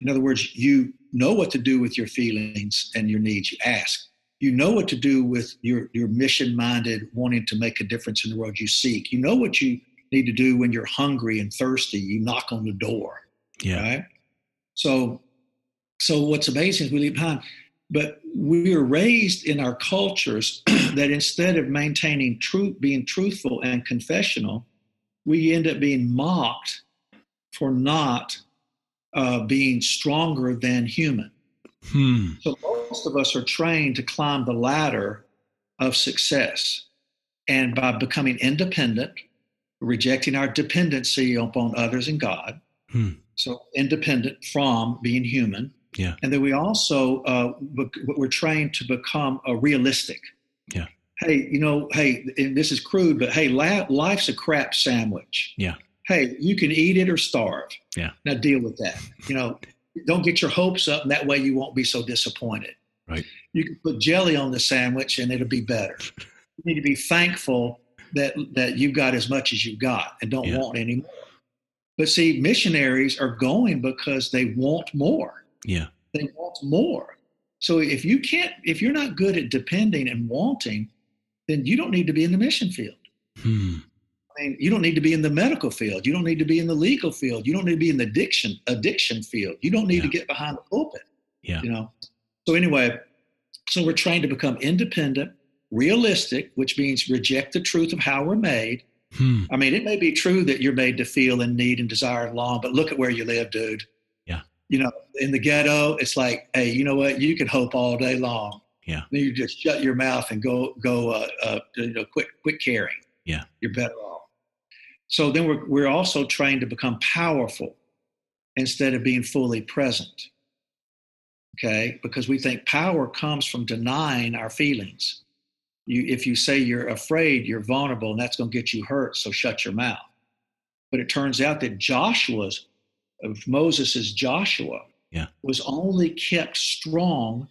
In other words, you know what to do with your feelings and your needs. You ask. You know what to do with your, your mission minded, wanting to make a difference in the world you seek. You know what you need to do when you're hungry and thirsty. You knock on the door. Yeah. Right. So, so what's amazing is we leave behind but we are raised in our cultures <clears throat> that instead of maintaining truth, being truthful and confessional, we end up being mocked for not uh, being stronger than human. Hmm. So most of us are trained to climb the ladder of success. And by becoming independent, rejecting our dependency upon others and God, hmm. so independent from being human, yeah. And then we also uh, we're trained to become a realistic. Yeah. Hey, you know, hey, this is crude, but hey, life's a crap sandwich. Yeah. Hey, you can eat it or starve. Yeah. Now deal with that. You know, don't get your hopes up, and that way you won't be so disappointed. Right. You can put jelly on the sandwich, and it'll be better. You need to be thankful that that you've got as much as you've got, and don't yeah. want any more. But see, missionaries are going because they want more. Yeah. They want more. So if you can't, if you're not good at depending and wanting, then you don't need to be in the mission field. Hmm. I mean, you don't need to be in the medical field. You don't need to be in the legal field. You don't need to be in the addiction addiction field. You don't need yeah. to get behind the pulpit. Yeah. You know. So anyway, so we're trying to become independent, realistic, which means reject the truth of how we're made. Hmm. I mean, it may be true that you're made to feel and need and desire and long, but look at where you live, dude Yeah. you know, in the ghetto, it's like, hey, you know what? You can hope all day long. Yeah. Then you just shut your mouth and go go uh, uh, you know quit quit caring. Yeah. You're better off. So then we're we're also trained to become powerful instead of being fully present. Okay, because we think power comes from denying our feelings. You, if you say you're afraid, you're vulnerable, and that's going to get you hurt. So shut your mouth. But it turns out that Joshua's of Moses' Joshua yeah. was only kept strong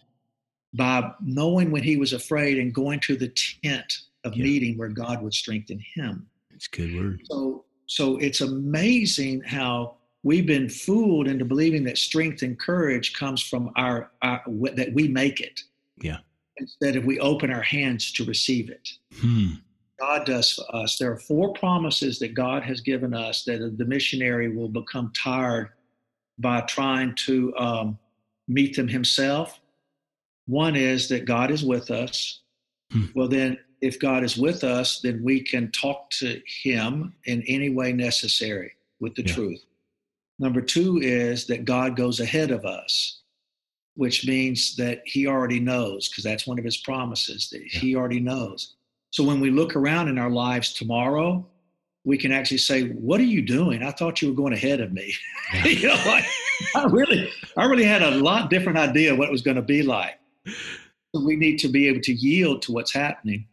by knowing when he was afraid and going to the tent of yeah. meeting where God would strengthen him. It's good word. So, so it's amazing how we've been fooled into believing that strength and courage comes from our, our that we make it. Yeah. Instead of we open our hands to receive it. Hmm. God does for us. There are four promises that God has given us that the missionary will become tired by trying to um, meet them himself. One is that God is with us. Hmm. Well, then, if God is with us, then we can talk to Him in any way necessary with the yeah. truth. Number two is that God goes ahead of us, which means that He already knows, because that's one of His promises, that. He already knows. So when we look around in our lives tomorrow, we can actually say, "What are you doing? I thought you were going ahead of me." <laughs> Yeah. you know, like, I really, I really had a lot different idea what it was going to be like. We need to be able to yield to what's happening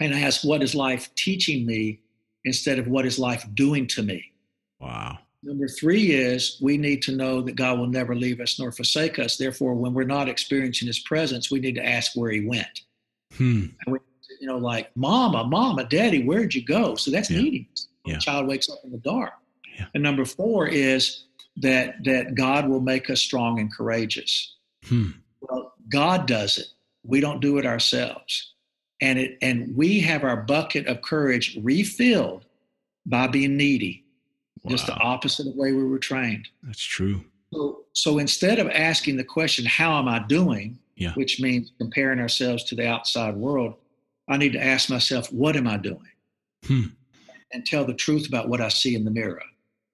and ask, "What is life teaching me?" instead of "What is life doing to me?" Wow. Number three is we need to know that God will never leave us nor forsake us. Therefore, when we're not experiencing His presence, we need to ask where He went. Hmm. And we you know, like, Mama, Mama, Daddy, where'd you go? So that's yeah. needing. Yeah. Child wakes up in the dark. Yeah. And number four is that that God will make us strong and courageous. Hmm. Well, God does it. We don't do it ourselves. And it and we have our bucket of courage refilled by being needy. Wow. Just the opposite of the way we were trained. That's true. So, so instead of asking the question, how am I doing? Yeah. Which means comparing ourselves to the outside world, I need to ask myself, what am I doing? Hmm. And tell the truth about what I see in the mirror.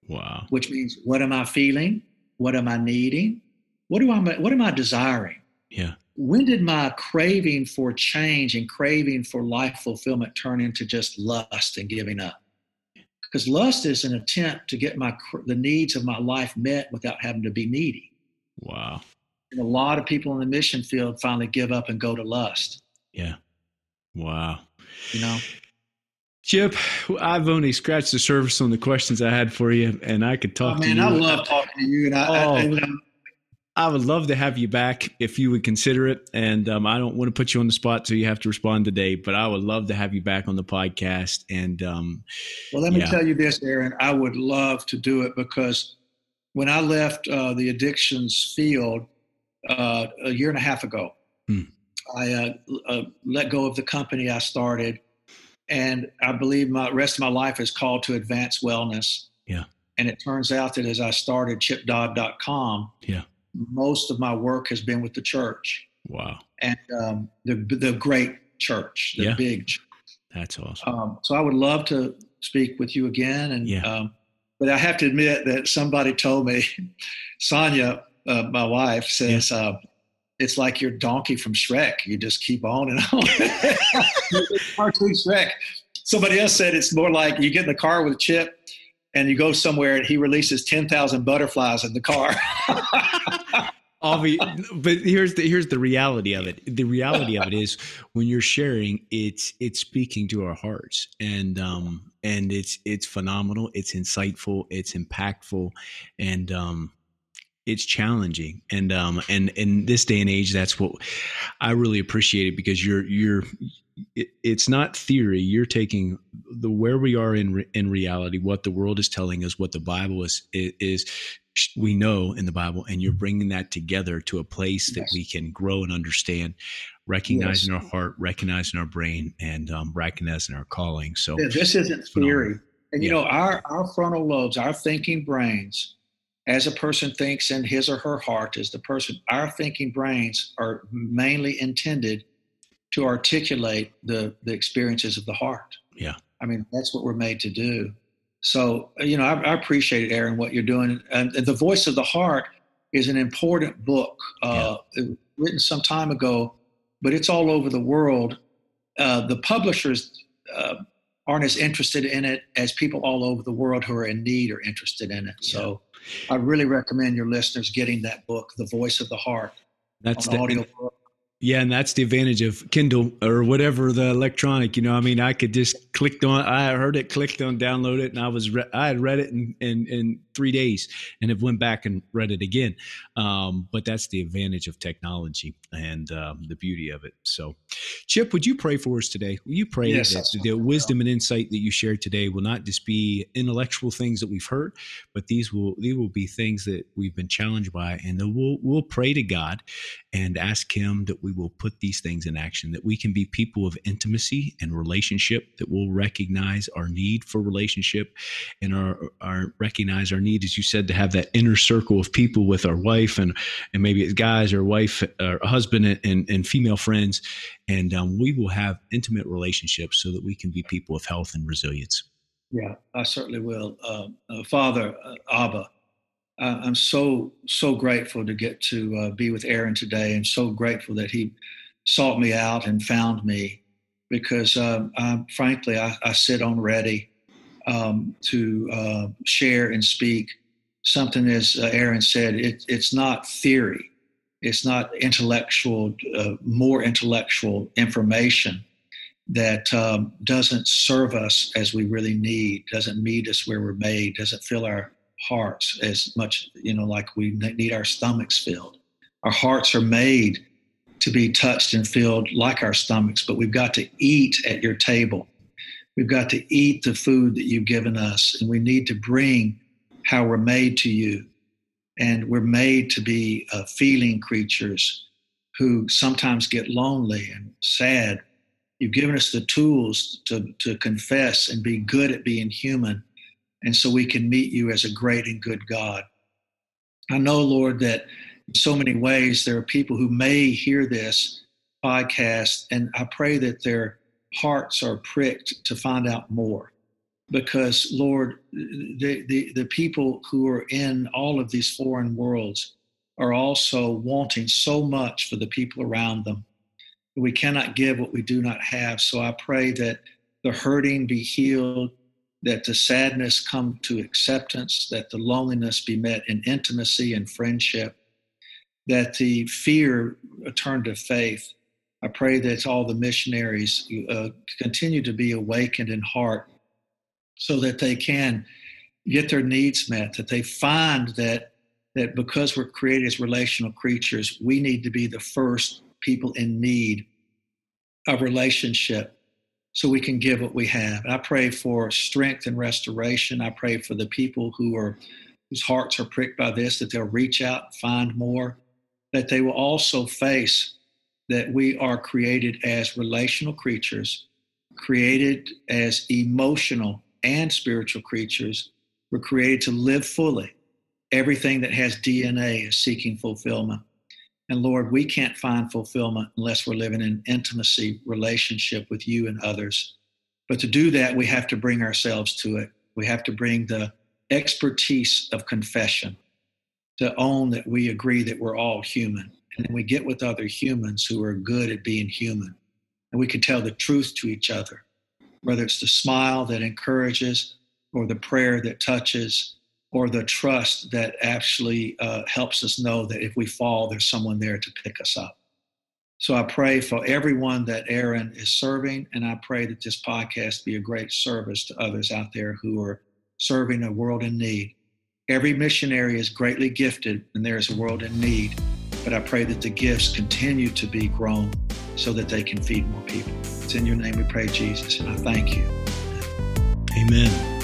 Wow. Which means, what am I feeling? What am I needing? What do I? What am I desiring? Yeah. when did my craving for change and craving for life fulfillment turn into just lust and giving up? Because lust is an attempt to get my the needs of my life met without having to be needy. Wow. And a lot of people in the mission field finally give up and go to lust. Yeah. Wow. You know. Chip, I've only scratched the surface on the questions I had for you, and I could talk oh, to you. man. I love talking to you, and I, oh, I, I, I would love to have you back if you would consider it. And um, I don't want to put you on the spot, so you have to respond today. But I would love to have you back on the podcast. And um, well, let me yeah. tell you this, Aaron. I would love to do it because when I left uh, the addictions field uh, a year and a half ago, hmm. I uh, uh let go of the company I started, and I believe my rest of my life is called to advance wellness. Yeah. And it turns out that as I started chipdodd.com, yeah most of my work has been with the church. Wow. And um, the the great church, the yeah. big. Church. That's awesome. Um, so I would love to speak with you again, and yeah. um, but I have to admit that somebody told me, <laughs> Sonia, uh, my wife, says. Yeah. Uh, it's like your donkey from Shrek. You just keep on and on. <laughs> <laughs> Cartoon Shrek. Somebody else said it's more like you get in the car with a Chip and you go somewhere and he releases 10,000 butterflies in the car. <laughs> but here's the here's the reality of it. The reality of it is when you're sharing, it's it's speaking to our hearts, and um and it's it's phenomenal, it's insightful, it's impactful, and um it's challenging. And um and in this day and age that's what i really appreciate it because you're you're it, it's not theory. You're taking the where we are in in reality, what the world is telling us, what the Bible is is we know in the Bible, and you're bringing that together to a place that yes. we can grow and understand, recognizing yes. our heart, recognizing our brain, and um, recognizing our calling. So yeah, this isn't theory, and you yeah. know our our frontal lobes, our thinking brains. As a person thinks in his or her heart, as the person, our thinking brains are mainly intended to articulate the the experiences of the heart. Yeah. I mean, that's what we're made to do. So, you know, I, I appreciate it, Aaron, what you're doing. And, and, The Voice of the Heart is an important book uh, yeah. written some time ago, but it's all over the world. Uh, the publishers uh, aren't as interested in it as people all over the world who are in need are interested in it. So, I really recommend your listeners getting that book, The Voice of the Heart. That's the audio book. Yeah, and that's the advantage of Kindle or whatever the electronic. You know, I mean, I could just clicked on. I heard it, clicked on, download it, and I was re- I had read it in, in, in three days, and have went back and read it again. Um, but that's the advantage of technology and um, the beauty of it. So, Chip, would you pray for us today? Will you pray yes, that the wisdom and insight that you shared today will not just be intellectual things that we've heard, but these will these will be things that we've been challenged by, and we'll we'll pray to God and ask Him that we will put these things in action, that we can be people of intimacy and relationship, that will recognize our need for relationship and our, our recognize our need, as you said, to have that inner circle of people with our wife and, and maybe it's guys or wife or husband and, and, and female friends. And um, we will have intimate relationships so that we can be people of health and resilience. Yeah, I certainly will. Uh, uh, Father, uh, Abba, uh, I'm so so grateful to get to uh, be with Aaron today, and so grateful that he sought me out and found me, because um, I, frankly I, I, sit on ready um, to uh, share and speak something as uh, Aaron said. It, it's not theory, it's not intellectual, uh, more intellectual information that um, doesn't serve us as we really need, doesn't meet us where we're made, doesn't fill our hearts as much, you know, like we need our stomachs filled. Our hearts are made to be touched and filled like our stomachs, but we've got to eat at your table. We've got to eat the food that you've given us, and we need to bring how we're made to you. And we're made to be uh, feeling creatures who sometimes get lonely and sad. You've given us the tools to, to confess and be good at being human and so we can meet you as a great and good God. I know, Lord, that in so many ways there are people who may hear this podcast, and I pray that their hearts are pricked to find out more. Because, Lord, the, the, the people who are in all of these foreign worlds are also wanting so much for the people around them. We cannot give what we do not have. So I pray that the hurting be healed, that the sadness come to acceptance, that the loneliness be met in intimacy and friendship, that the fear turn to faith. I pray that all the missionaries uh, continue to be awakened in heart so that they can get their needs met, that they find that that because we're created as relational creatures, we need to be the first people in need of relationship so we can give what we have. And I pray for strength and restoration. I pray for the people who are whose hearts are pricked by this that they'll reach out, find more, that they will also face that we are created as relational creatures, created as emotional and spiritual creatures. We're created to live fully everything that has DNA is seeking fulfillment. And Lord, we can't find fulfillment unless we're living in intimacy relationship with you and others. But to do that, we have to bring ourselves to it. We have to bring the expertise of confession to own that we agree that we're all human. And then we get with other humans who are good at being human. And we can tell the truth to each other, whether it's the smile that encourages or the prayer that touches or the trust that actually uh, helps us know that if we fall, there's someone there to pick us up. So I pray for everyone that Aaron is serving, and I pray that this podcast be a great service to others out there who are serving a world in need. Every missionary is greatly gifted, and there is a world in need. But I pray that the gifts continue to be grown so that they can feed more people. It's in your name we pray, Jesus, and I thank you. Amen.